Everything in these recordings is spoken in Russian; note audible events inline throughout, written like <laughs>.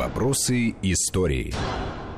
Вопросы истории.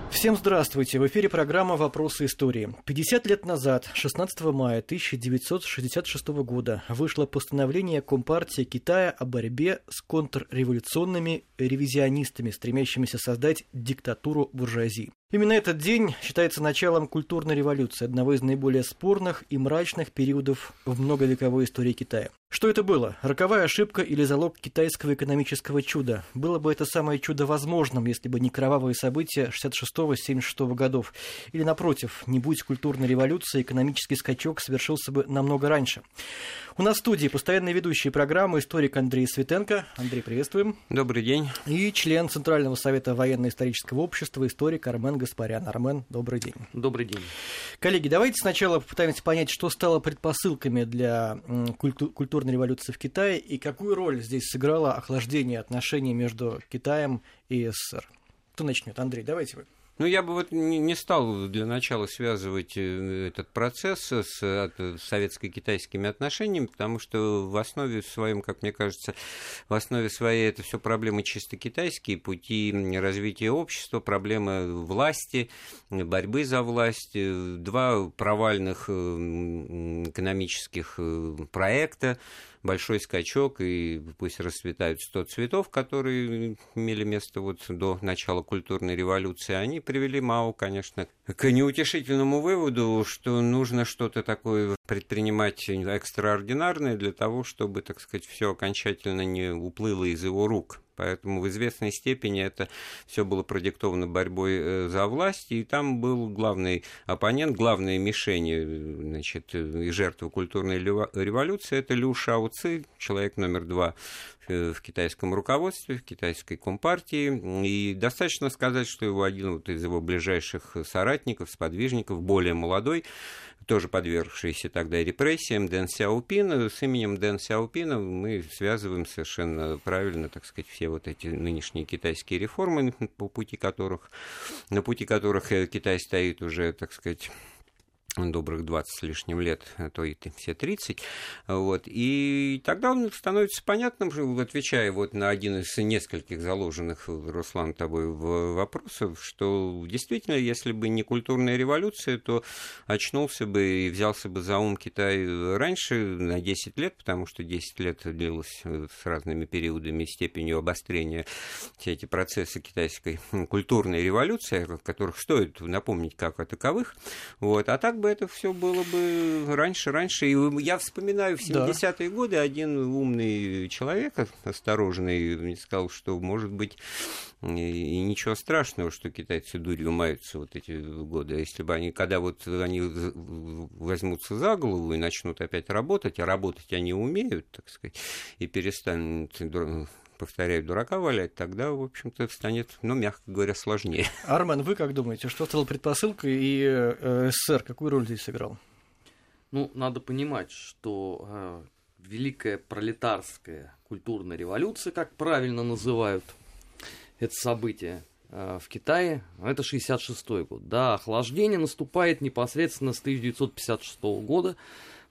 Всем здравствуйте! В эфире программа «Вопросы истории». 50 лет назад, 16 мая 1966 года, вышло постановление Компартии Китая о борьбе с контрреволюционными ревизионистами, стремящимися создать диктатуру буржуазии. Именно этот день считается началом культурной революции, одного из наиболее спорных и мрачных периодов в многовековой истории Китая. Что это было? Роковая ошибка или залог китайского экономического чуда? Было бы это самое чудо возможным, если бы не кровавые события 66-76 годов? Или, напротив, не будь культурной революции, экономический скачок совершился бы намного раньше? У нас в студии постоянный ведущий программы историк Андрей Светенко. Андрей, приветствуем. Добрый день. И член Центрального совета военно-исторического общества, историк Армен Гаспарян. Армен, добрый день. Добрый день. Коллеги, давайте сначала попытаемся понять, что стало предпосылками для культу- культурной революции в Китае и какую роль здесь сыграло охлаждение отношений между Китаем и СССР. Кто начнет? Андрей, давайте вы. Ну, я бы вот не стал для начала связывать э, этот процесс с советско-китайскими отношениями, потому что в основе своем, как мне кажется, в основе своей это все проблемы чисто китайские, пути развития общества, проблемы власти, борьбы за власть, э, два провальных э, экономических проекта, большой скачок, и пусть расцветают 100 цветов, которые имели место вот до начала культурной революции, они привели Мао, конечно, к неутешительному выводу, что нужно что-то такое предпринимать экстраординарное для того, чтобы, так сказать, все окончательно не уплыло из его рук. Поэтому в известной степени это все было продиктовано борьбой э, за власть, и там был главный оппонент, главная мишень э, значит, и жертва культурной революции, это Лю Шао Ци, человек номер два в китайском руководстве, в китайской компартии. И достаточно сказать, что его один вот из его ближайших соратников, сподвижников, более молодой, тоже подвергшийся тогда репрессиям, Дэн Сяопин. С именем Дэн Сяопина мы связываем совершенно правильно, так сказать, все вот эти нынешние китайские реформы, <laughs> по пути которых, на пути которых Китай стоит уже, так сказать, добрых 20 с лишним лет, а то и все 30. Вот. И тогда он становится понятным, отвечая вот на один из нескольких заложенных, Руслан, тобой вопросов, что действительно, если бы не культурная революция, то очнулся бы и взялся бы за ум Китай раньше, на 10 лет, потому что 10 лет длилось с разными периодами степенью обострения все эти процессы китайской культурной революции, о которых стоит напомнить как о таковых. Вот. А так бы это все было бы раньше, раньше. И я вспоминаю в 70-е да. годы один умный человек, осторожный, мне сказал, что, может быть, и ничего страшного, что китайцы дурью маются вот эти годы. Если бы они, когда вот они возьмутся за голову и начнут опять работать, а работать они умеют, так сказать, и перестанут повторяю, дурака валять, тогда, в общем-то, станет, ну, мягко говоря, сложнее. <laughs> Армен, вы как думаете, что стало предпосылкой и э, СССР какую роль здесь сыграл? Ну, надо понимать, что э, великая пролетарская культурная революция, как правильно называют это событие, э, в Китае, это 66 год. Да, охлаждение наступает непосредственно с 1956 года,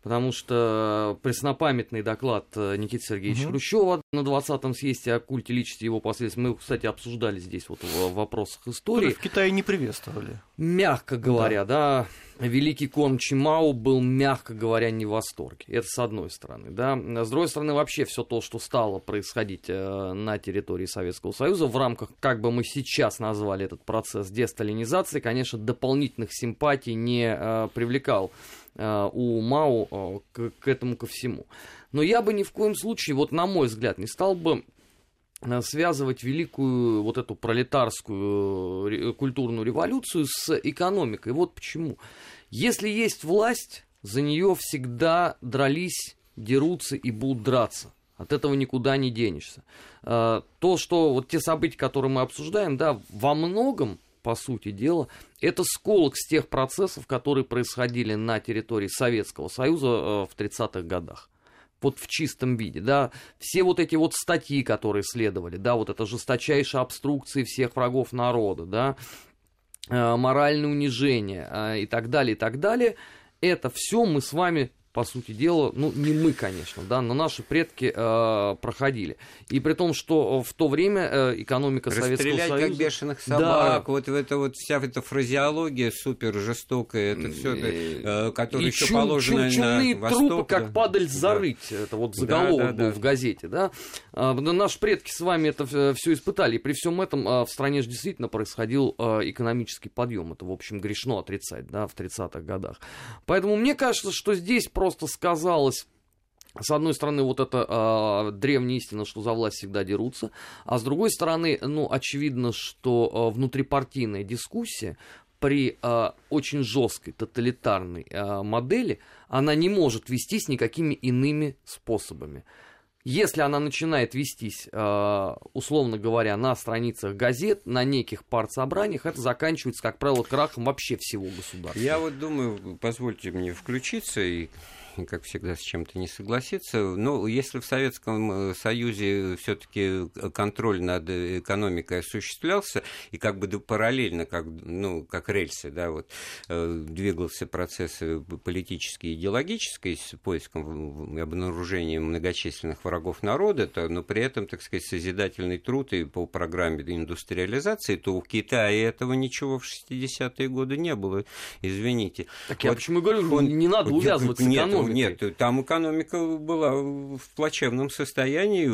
потому что преснопамятный доклад э, Никиты Сергеевича угу. Хрущева на 20-м съезде о культе личности его последствий, мы, кстати, обсуждали здесь вот в вопросах истории. в Китае не приветствовали. Мягко говоря, да. да, великий Кон Чимао был, мягко говоря, не в восторге. Это с одной стороны, да. С другой стороны, вообще все то, что стало происходить э, на территории Советского Союза в рамках, как бы мы сейчас назвали этот процесс десталинизации, конечно, дополнительных симпатий не э, привлекал у Мао э, к, к этому ко всему. Но я бы ни в коем случае, вот на мой взгляд, не стал бы э, связывать великую вот эту пролетарскую культурную революцию с экономикой. Вот почему. Если есть власть, за нее всегда дрались, дерутся и будут драться. От этого никуда не денешься. То, что вот те события, которые мы обсуждаем, да, во многом по сути дела, это сколок с тех процессов, которые происходили на территории Советского Союза э, в 30-х годах. Вот в чистом виде, да, все вот эти вот статьи, которые следовали, да, вот это жесточайшая обструкция всех врагов народа, да, э, моральное унижение э, и так далее, и так далее, это все мы с вами по сути дела, ну, не мы, конечно, да, но наши предки э, проходили. И при том, что в то время э, экономика Советского Союза... как бешеных собак, да. вот это вот вся эта фразеология супер жестокая, это все, э, которое еще чум, положено чум, на Восток. трупы, да. как падаль зарыть, да. это вот заголовок да, да, был да. в газете, да. А, наши предки с вами это все испытали, и при всем этом а, в стране же действительно происходил а, экономический подъем, это, в общем, грешно отрицать, да, в 30-х годах. Поэтому мне кажется, что здесь просто сказалось с одной стороны, вот эта э, древняя истина, что за власть всегда дерутся, а с другой стороны, ну, очевидно, что э, внутрипартийная дискуссия при э, очень жесткой тоталитарной э, модели, она не может вестись никакими иными способами. Если она начинает вестись, э, условно говоря, на страницах газет, на неких партсобраниях, это заканчивается, как правило, крахом вообще всего государства. Я вот думаю, позвольте мне включиться и как всегда, с чем-то не согласиться. Но если в Советском э, Союзе все-таки контроль над экономикой осуществлялся, и как бы параллельно, как, ну, как рельсы, да, вот, э, двигался процесс э, политический и идеологический с поиском и обнаружением многочисленных врагов народа, то, но при этом, так сказать, созидательный труд и по программе индустриализации, то у Китая этого ничего в 60-е годы не было, извините. Так вот, я почему говорю, он, не надо увязываться нет, с экономикой. Нет, там экономика была в плачевном состоянии,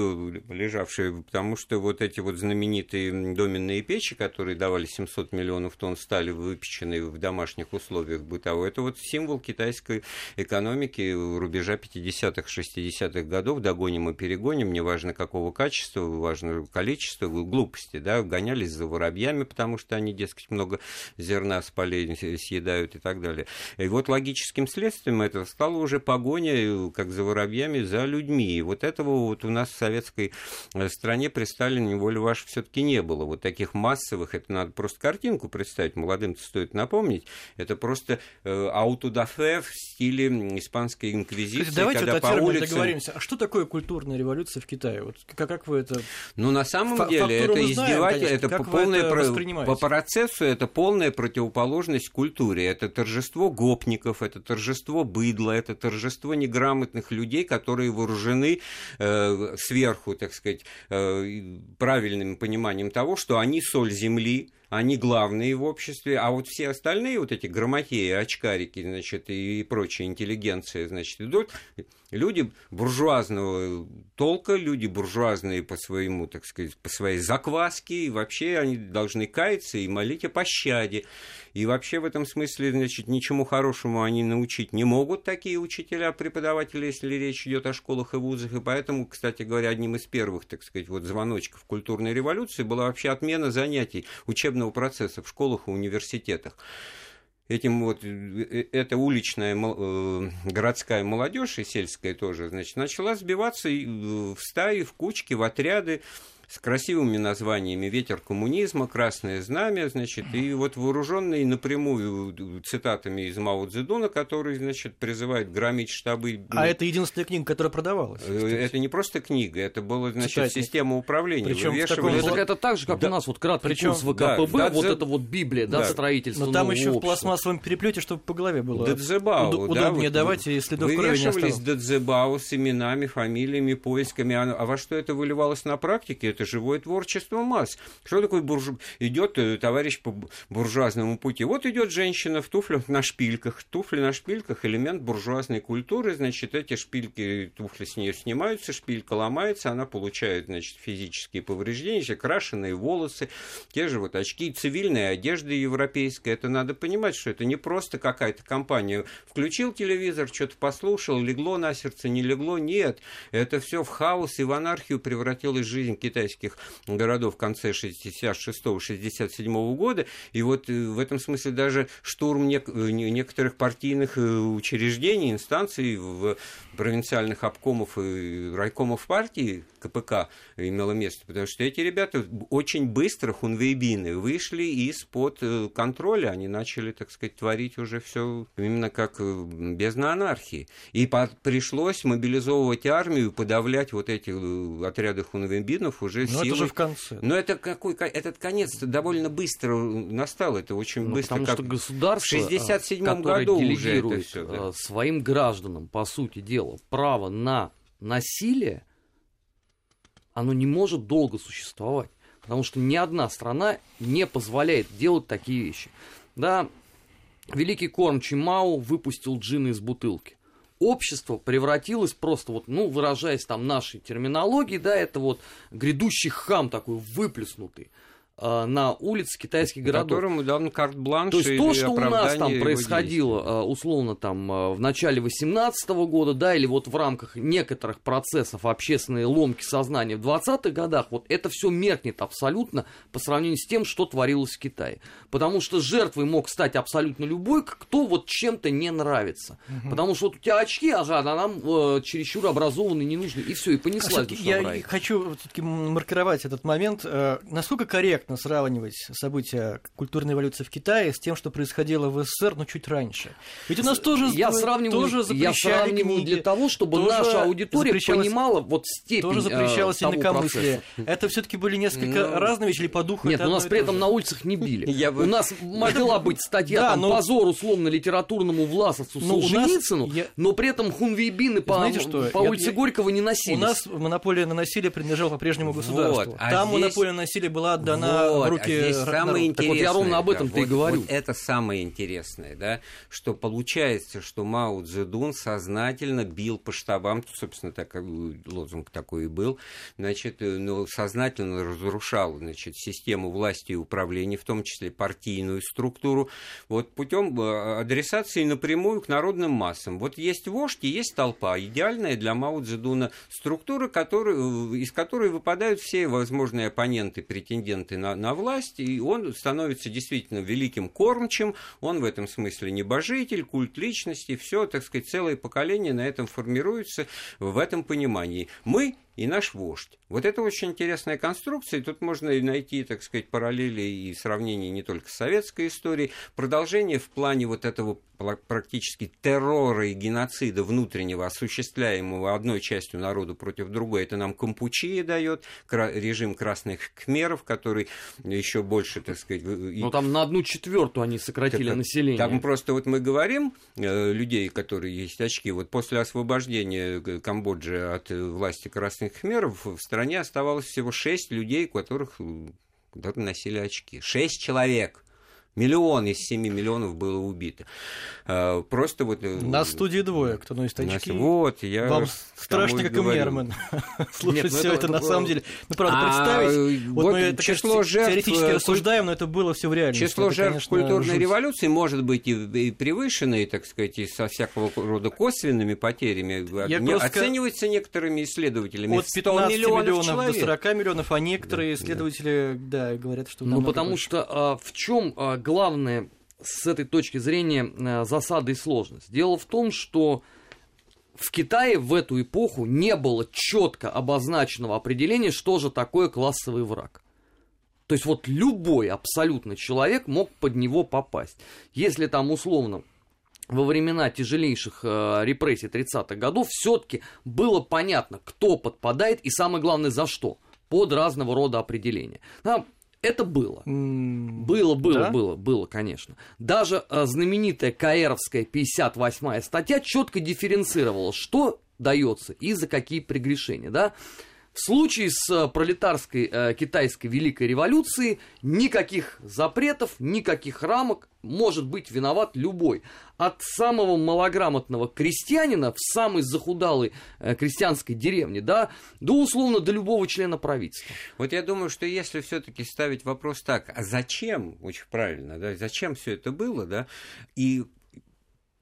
лежавшая, потому что вот эти вот знаменитые доменные печи, которые давали 700 миллионов тонн стали выпеченные в домашних условиях бытовой, это вот символ китайской экономики рубежа 50-х, 60-х годов, догоним и перегоним, неважно какого качества, важно количество, глупости, да, гонялись за воробьями, потому что они, дескать, много зерна с полей съедают и так далее. И вот логическим следствием этого стало уже погоня, э, как за воробьями, за людьми. И вот этого вот у нас в советской э, стране при Сталине воля ваша все-таки не было. Вот таких массовых, это надо просто картинку представить, молодым-то стоит напомнить, это просто э, аутодафе в стиле испанской инквизиции. Давайте когда вот по улицам... договоримся. А что такое культурная революция в Китае? Вот как, как вы это... Ну, на самом Ф- деле, это издевательство, это как полное... Это по процессу это полная противоположность культуре. Это торжество гопников, это торжество быдла, это торжество неграмотных людей, которые вооружены э, сверху, так сказать, э, правильным пониманием того, что они соль земли, они главные в обществе, а вот все остальные, вот эти грамотеи, очкарики, значит, и прочая интеллигенция, значит, идут люди буржуазного толка, люди буржуазные по своему, так сказать, по своей закваске, и вообще они должны каяться и молить о пощаде. И вообще в этом смысле, значит, ничему хорошему они научить не могут, такие учителя, преподаватели, если речь идет о школах и вузах. И поэтому, кстати говоря, одним из первых, так сказать, вот звоночков культурной революции была вообще отмена занятий учебного процесса в школах и университетах этим вот, э, э, эта уличная э, городская молодежь и сельская тоже, значит, начала сбиваться в стаи, в кучки, в отряды, с красивыми названиями «Ветер коммунизма», «Красное знамя», значит, и вот вооруженные напрямую цитатами из Мао Цзэдуна, который, значит, призывает громить штабы. А это единственная книга, которая продавалась? Э, кстати. Это не просто книга, это была, значит, Читать. система управления. Причем таком... это, это так же, как да. у нас вот краткий Причем, курс ВКПБ, да, вот это вот Библия, да, да строительство Но там еще общества. в пластмассовом переплете, чтобы по голове было Дадзебау, Уд- да, удобнее вот, давать, если следов крови не осталось. Дадзебау с именами, фамилиями, поисками. А, а во что это выливалось на практике? Это живое творчество масс. Что такое буржу... Идет э, товарищ по буржуазному пути. Вот идет женщина в туфлях на шпильках. Туфли на шпильках – элемент буржуазной культуры. Значит, эти шпильки, туфли с нее снимаются, шпилька ломается, она получает, значит, физические повреждения, крашеные волосы, те же вот очки, цивильная одежда европейская. Это надо понимать, что это не просто какая-то компания. Включил телевизор, что-то послушал, легло на сердце, не легло. Нет, это все в хаос и в анархию превратилась жизнь китайских городов в конце 66-67 года. И вот э, в этом смысле даже штурм э, некоторых партийных э, учреждений, инстанций в провинциальных обкомов и райкомов партии КПК имело место, потому что эти ребята очень быстро, хунвейбины, вышли из-под контроля, они начали, так сказать, творить уже все именно как без анархии. И пришлось мобилизовывать армию, подавлять вот эти отряды хунвейбинов уже уже Но силой... это же в конце. Но это какой, этот конец довольно быстро настал, это очень Ну, быстро. потому как... что государство, в 67 которое году уже это всё, да. э, своим гражданам, по сути дела, право на насилие, оно не может долго существовать. Потому что ни одна страна не позволяет делать такие вещи. Да, великий кормчий Мау выпустил джин из бутылки. Общество превратилось просто, вот, ну, выражаясь там нашей терминологией, да, это вот грядущий хам такой выплеснутый на улице китайских городов. Которому дан карт-бланш То есть то, что у нас там происходило, действий. э, условно, там, э, в начале 18 года, да, или вот в рамках некоторых процессов общественной ломки сознания в 20-х годах, вот это все меркнет абсолютно по сравнению с тем, что творилось в Китае. Потому что жертвой мог стать абсолютно любой, кто вот чем-то не нравится. Потому что вот у тебя очки, ага, а нам э, чересчур образованные не нужны, и все, и понеслась в я рай. хочу все-таки маркировать этот момент. Э, Насколько корректно сравнивать события культурной эволюции в Китае с тем, что происходило в СССР, но чуть раньше? Ведь у нас тоже, я сравниваю, тоже я запрещали сравниваю книги, для того, чтобы наша аудитория понимала вот степень тоже запрещалось э, инакомыслие. Это все-таки были несколько Ну, разные вещи, или по духу Нет, у нас при то этом на улицах не били. <laughs> Я У нас могла быть статья <laughs> но- позор условно литературному власовцу Но Солженицыну, я- но при этом хунвейбины по, я- улице я- Горького не носились. У нас монополия на насилие принадлежала по-прежнему государству. а Там монополия на насилие была отдана Вот, а руки здесь р- самое народа. Так вот я интересное, ровно об да, этом-то и вот- говорю. вот это самое интересное, да, что получается, что Мао Цзэдун сознательно бил по штабам, собственно, так как лозунг такой и был, значит, э, ну, сознательно разрушал, значит, систему власти и управления, в том числе партийную структуру, вот путем э, адресации напрямую к народным массам. Вот есть вождь и есть толпа, идеальная для Мао Цзэдуна структура, который, э, из которой выпадают все возможные оппоненты, претенденты на, на власть, и он становится действительно великим кормчим, он в этом смысле небожитель, культ личности, все, так сказать, целое поколение на этом формируется в этом понимании. Мы и наш вождь. Вот это очень интересная конструкция, и тут можно и найти, так сказать, параллели и сравнения не только с советской историей, продолжение в плане вот этого практически террора и геноцида внутреннего, осуществляемого одной частью народа против другой, это нам Кампучия дает, режим красных кхмеров, который еще больше, так сказать... и- Ну там на одну четвертую они сократили так, население. Там просто вот мы говорим, э, людей, которые есть очки, вот после освобождения э, Камбоджи от э, власти красных хмеров в стране оставалось всего шесть людей, у которых которые носили очки. Шесть человек. Миллион из 7 миллионов было убито. Э, Просто вот... э, На студии двое, кто носит нас- очки. Вот, я Вам страшно, и как и говорю. Мерман. <laughs> Слушать Нет, ну все это- на было- самом деле. Ну, правда, А, представить. Вот вот мы это, число жертв, теоретически э, рассуждаем, но это было все в реальности. Число Это, жертв конечно, культурной революции может быть и, и превышено, и, так сказать, и со всякого рода косвенными потерями. Я Не- просто- Оценивается некоторыми исследователями От в 100 15 миллионов, миллионов, человек. до 40 миллионов, а некоторые Да, исследователи, да, говорят, что Ну, потому больше. что а, в чем а, главное с этой точки зрения а, засада и сложность? Дело в том, что в Китае в эту эпоху не было четко обозначенного определения, что же такое классовый враг. То есть вот любой абсолютно человек мог под него попасть. Если там условно во времена тяжелейших э, репрессий 30-х годов все-таки было понятно, кто подпадает и самое главное за что под разного рода определения. Да, это было. Было, было, да? было, было, конечно. Даже э, знаменитая Каэровская 58-я статья четко дифференцировала, что дается и за какие прегрешения, да. В случае с э, пролетарской э, китайской великой революцией никаких запретов, никаких рамок, может быть виноват любой. От самого малограмотного крестьянина в самой захудалой э, крестьянской деревне, да, до условно до любого члена правительства. Вот я думаю, что если все-таки ставить вопрос так, а зачем, очень правильно, да, зачем все это было, да, и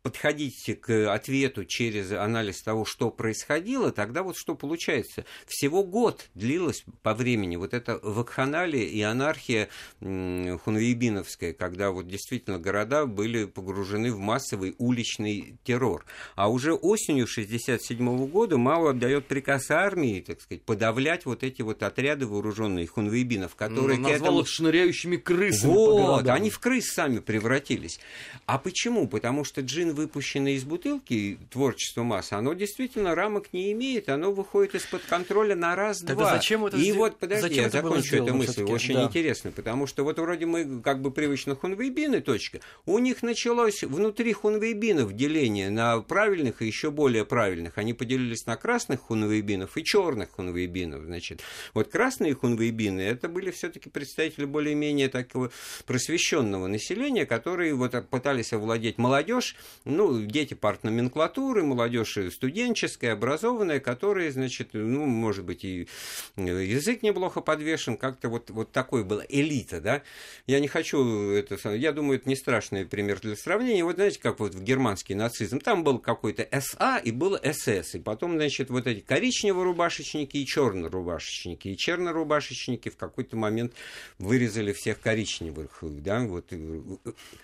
подходить к ответу через анализ того, что происходило, тогда вот что получается. Всего год длилась по времени вот эта вакханалия и анархия хунвейбиновская, когда вот действительно города были погружены в массовый уличный террор. А уже осенью 1967 года Мао отдает приказ армии, так сказать, подавлять вот эти вот отряды вооруженные хунвейбинов, которые к Назвал этому... их шныряющими крысами Вот, они в крыс сами превратились. А почему? Потому что Джин выпущенное из бутылки, творчество масса, оно действительно рамок не имеет, оно выходит из-под контроля на раз-два. зачем это И сдел- вот, подожди, зачем я это закончу эту мысль, очень Да. интересно, потому что вот вроде мы как бы привычно хунвейбины, точка, у них началось внутри хунвейбинов деление на правильных и еще более правильных. Они поделились на красных хунвейбинов и черных хунвейбинов, значит. Вот красные хунвейбины, это были все-таки представители более-менее такого просвещенного населения, которые вот пытались овладеть молодежь, ну, дети партноменклатуры, молодежь студенческая, образованная, которые, значит, ну, может быть, и язык неплохо подвешен, как-то вот, вот такой была элита, да. Я не хочу это, я думаю, это не страшный пример для сравнения. Вот знаете, как вот в германский нацизм, там был какой-то СА и был СС, и потом, значит, вот эти коричневые рубашечники и черные рубашечники, и чернорубашечники в какой-то момент вырезали всех коричневых, да, вот.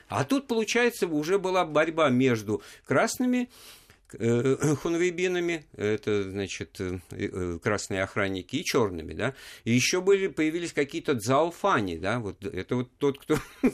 А тут, получается, уже была борьба между красными э, <coughs> хунвейбинами, это, значит, э, э, красные охранники, и черными, да. И еще были, появились какие-то дзауфани, да, вот это вот тот, кто <laughs>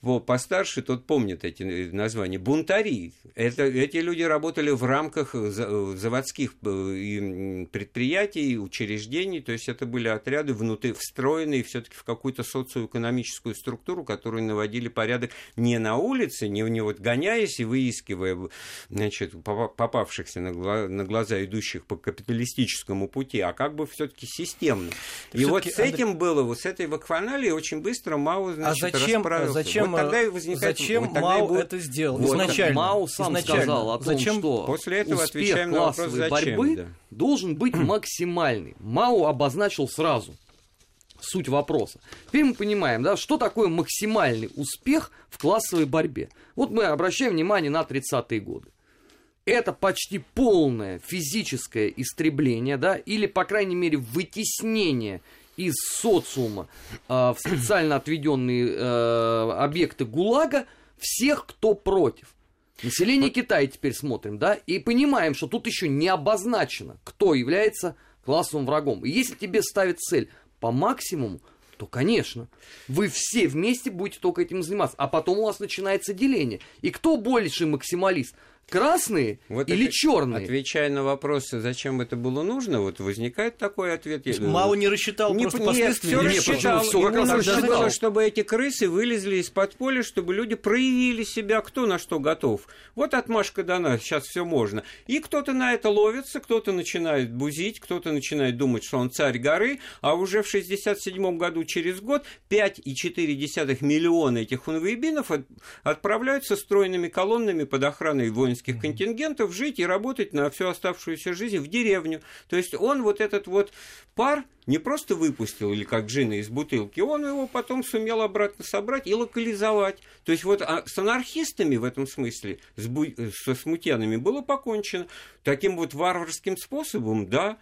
вот, постарше, тот помнит эти э, названия. Бунтари. Это, эти люди работали в рамках э, заводских э, м, предприятий, учреждений. То есть это были отряды внутри, встроенные все-таки в какую-то социоэкономическую структуру, которые наводили порядок не на улице, не, не вот гоняясь и выискивая значит, попа- попавшихся на, гла- на глаза идущих по капиталистическому пути, а как бы все-таки системно. И вот с этим было, вот с этой вакханалией очень быстро Мао, А значит, зачем, расправился. зачем, Вот тогда и э, возникает, зачем вот тогда и Мао будет- это сделал Вот изначально? Мао сам изначально. сказал о том, зачем... что После этого успех отвечаем на вопрос, классовой зачем, борьбы да. должен быть максимальный. Мао обозначил сразу суть вопроса. Теперь мы понимаем, да, что такое максимальный успех в классовой борьбе. Вот мы обращаем внимание на 30-е годы. Это почти полное физическое истребление, да, или, по крайней мере, вытеснение из социума э, в специально отведенные э, объекты ГУЛАГа всех, кто против. Население Китая теперь смотрим, да, и понимаем, что тут еще не обозначено, кто является классовым врагом. И если тебе ставят цель по максимуму, то, конечно, вы все вместе будете только этим заниматься. А потом у вас начинается деление. И кто больший максималист? Красные Вот или отве- черные? Отвечая на вопрос, зачем это было нужно, вот возникает такой ответ. Есть Мао не рассчитал Не, просто нет, последствия? все Нет, рассчитал. почему? Всё как Ему раз нужно рассчитал. было, чтобы эти крысы вылезли из-под поля, чтобы люди проявили себя, кто на что готов. Вот отмашка дана, сейчас все можно. И кто-то на это ловится, кто-то начинает бузить, кто-то начинает думать, что он царь горы, а уже в 67 году, через год, 5,4 миллиона этих хунвейбинов от- отправляются стройными колоннами под охраной воинских контингентов жить и работать на всю оставшуюся жизнь в деревню. То есть он вот этот вот пар не просто выпустил, или как джина из бутылки, он его потом сумел обратно собрать и локализовать. То есть вот а с анархистами в этом смысле, с бу- со смутьянами было покончено. Таким вот варварским способом, да,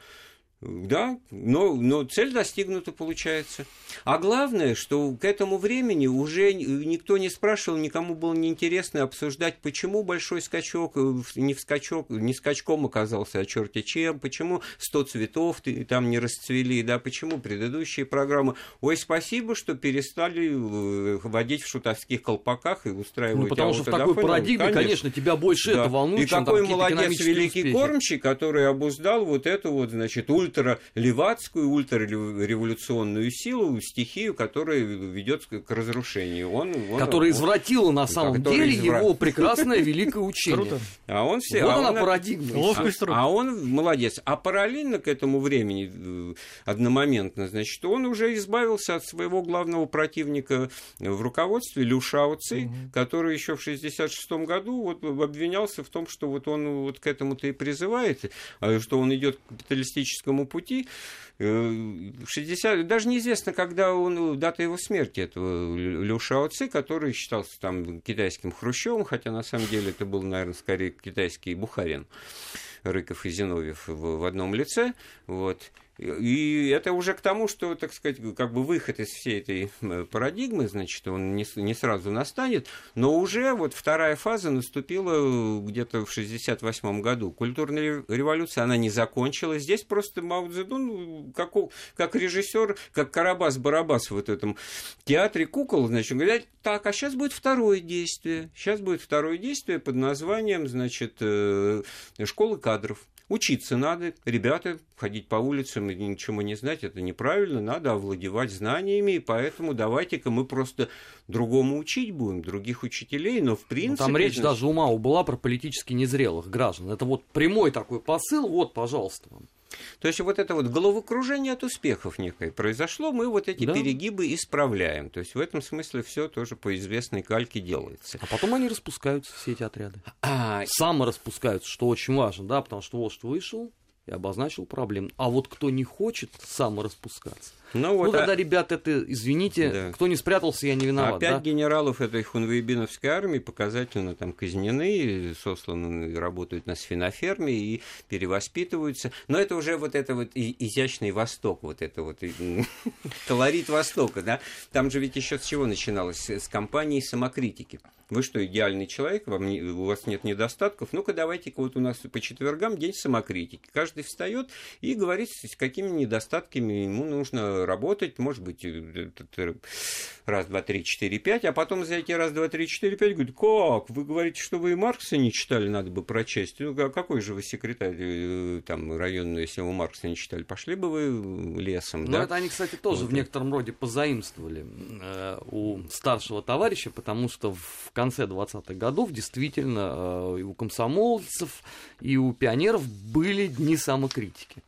да, но, но цель достигнута получается. А главное, что к этому времени уже никто не спрашивал, никому было неинтересно обсуждать, почему большой скачок, э, не, в скачок, не скачком оказался, а черти чем, почему 100 цветов там не расцвели, да, почему предыдущие программы. Ой, спасибо, что перестали э, водить в шутовских колпаках и устраивать Ну, потому что в такой парадигме, конечно, тебя больше Да. это волнует, И какой молодец великий успехи. кормчий, который обуздал вот эту вот, значит, ультра-левацкую, ультрареволюционную силу, стихию, которая ведет к разрушению. Он, он- Которая он- извратила на самом деле извра- его прекрасное <laughs> великое учение. Круто. А он все, Вот а она он- парадигма. Ловкий а, а он молодец. А параллельно к этому времени, э, одномоментно, значит, он уже избавился от своего главного противника в руководстве, Лю Шао Ци, который еще в 1966 году вот обвинялся в том, что вот он вот к этому-то и призывает, а что он идет к капиталистическому пути. Э, в 60, даже неизвестно, когда он, дата его смерти, этого Лю Лю Шао Ци, который считался там китайским Хрущевым, хотя на самом деле это был, наверное, скорее китайский Бухарин. Рыков и Зиновьев в, в одном лице. Вот. И это уже к тому, что, так сказать, как бы выход из всей этой парадигмы, значит, он не, не сразу настанет, но уже вот вторая фаза наступила где-то в 68 году. Культурная революция, она не закончилась. Здесь просто Мао Цзэдун, как, как режиссер, как Карабас-Барабас в этом театре кукол, значит, говорят, так, а сейчас будет второе действие. Сейчас будет второе действие под названием, значит, э, «Школа кадров». Учиться надо, ребята, ходить по улицам и ничего не знать, это неправильно, надо овладевать знаниями, и поэтому давайте-ка мы просто другому учить будем, других учителей, но в принципе... Ну, там речь значит... даже у Мау была про политически незрелых граждан. Это вот прямой такой посыл, вот, пожалуйста вам. То есть вот это вот головокружение от успехов некое произошло, мы вот эти да. перегибы исправляем. То есть в этом смысле все тоже по известной кальке делается. А потом они распускаются, все эти отряды. А... Самораспускаются, что очень важно, да, потому что вождь вышел, и обозначил проблему. А вот кто не хочет самораспускаться, ну, вот, ну тогда, а... ребят, это, извините, да. кто не спрятался, я не виноват. Опять да? генералов этой хунвейбиновской армии показательно там казнены, сосланы, работают на свиноферме и перевоспитываются. Но это уже вот это вот изящный Восток, вот это вот <laughs> колорит Востока, да? Там же ведь еще с чего начиналось? С компании самокритики. Вы что, идеальный человек, вам не, у вас нет недостатков? Ну-ка, давайте-ка вот у нас по четвергам день самокритики. Каждый встает и говорит, с какими недостатками ему нужно работать, может быть, э, раз, два, три, четыре, пять, а потом за эти раз, два, три, четыре, пять говорит, как, вы говорите, что вы и Маркса не читали, надо бы прочесть. Ну, а какой же вы секретарь э, там районный, если вы Маркса не читали, пошли бы вы лесом, Ну, да? это они, кстати, тоже вот. в некотором роде позаимствовали э, у старшего товарища, потому что в конце 20-х годов действительно э, и у комсомольцев, и у пионеров были дни самокритики.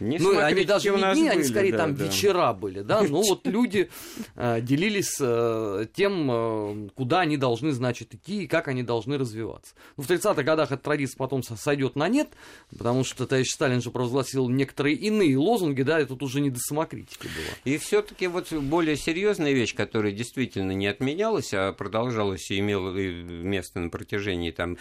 Не ну, они даже не дни, были, они скорее да, там да. вечера были, да, но вот <laughs> люди э, делились э, тем, э, куда они должны, значит, идти и как они должны развиваться. Ну, в 30-х годах эта традиция потом сойдет на нет, потому что товарищ Сталин же провозгласил некоторые иные лозунги, да, и тут уже не до самокритики было. И все-таки вот более серьезная вещь, которая действительно не отменялась, а продолжалась и имела место на протяжении там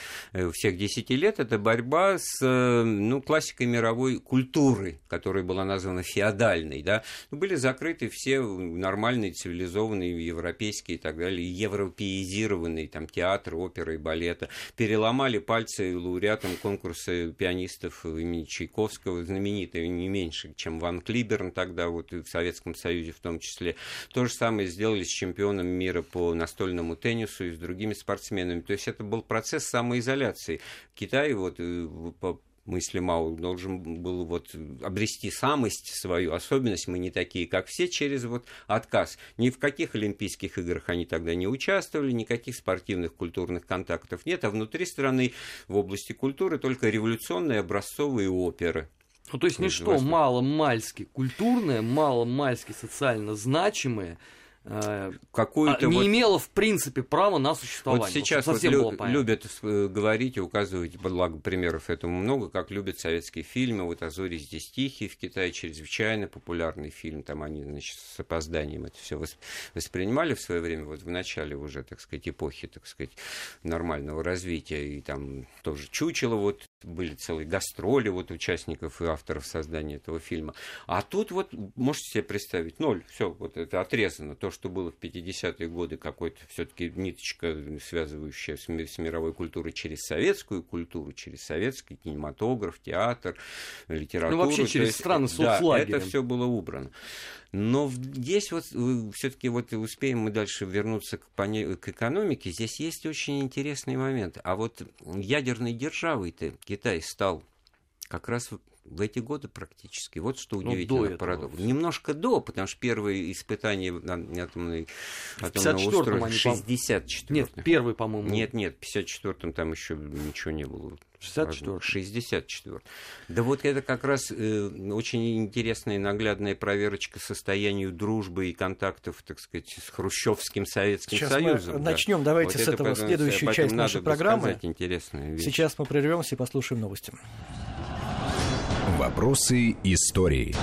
всех десяти лет, это борьба с, ну, классикой мировой культуры, которая была названа феодальной, да, ну, были закрыты все нормальные, цивилизованные, европейские и так далее, европеизированные, там, театры, оперы и балета. Переломали пальцы лауреатам конкурса пианистов имени Чайковского, знаменитый, не меньше, чем Ван Клиберн тогда, вот и в Советском Союзе в том числе. То же самое сделали с чемпионом мира по настольному теннису и с другими спортсменами. То есть это был процесс самоизоляции. Китай вот э, по мысли Мао должен был вот обрести самость свою, особенность, мы не такие, как все, через вот отказ. Ни в каких Олимпийских играх они тогда не участвовали, никаких спортивных культурных контактов нет, а внутри страны в области культуры только революционные образцовые оперы. Ну, то есть ничто мало-мальски культурное, мало-мальски социально значимое, Э, какую-то... Не вот... имела, в принципе, права на существование. Вот сейчас вот лю- любят э, говорить и указывать, благо примеров этому много, как любят советские фильмы. Вот «Азори здесь тихие» в Китае чрезвычайно популярный фильм. Там они, значит, с опозданием это все воспринимали в свое время, вот в начале уже, так сказать, эпохи, так сказать, нормального развития. И там тоже чучело, вот были целые гастроли вот участников и авторов создания этого фильма. А тут вот, можете себе представить, ноль, все, вот это отрезано. То, что было в 50-е годы, какой-то все-таки ниточка, связывающая с, с мировой культурой через советскую культуру, через советский кинематограф, театр, литературу. Ну, вообще через есть, страны соцлагеря. Да, это все было убрано. Но здесь вот э, все-таки вот успеем мы дальше вернуться к, к экономике. Здесь есть очень интересный момент. А вот ядерной державой-то Китай стал как раз в эти годы практически. Вот что ну, удивительно ну, парадокс. Немножко до, потому что первые испытания атомной, атомного устройства в 64 Нет, первый, по-моему. Нет, нет, в 54-м там еще ничего не было. 64 64 Да вот это как раз э, очень интересная и наглядная проверочка состоянию дружбы и контактов, так сказать, с Хрущевским Советским Сейчас Союзом. Мы да. начнем, давайте вот с этого следующую часть нашей программы. Сейчас мы прервемся и послушаем новости. Вопросы истории.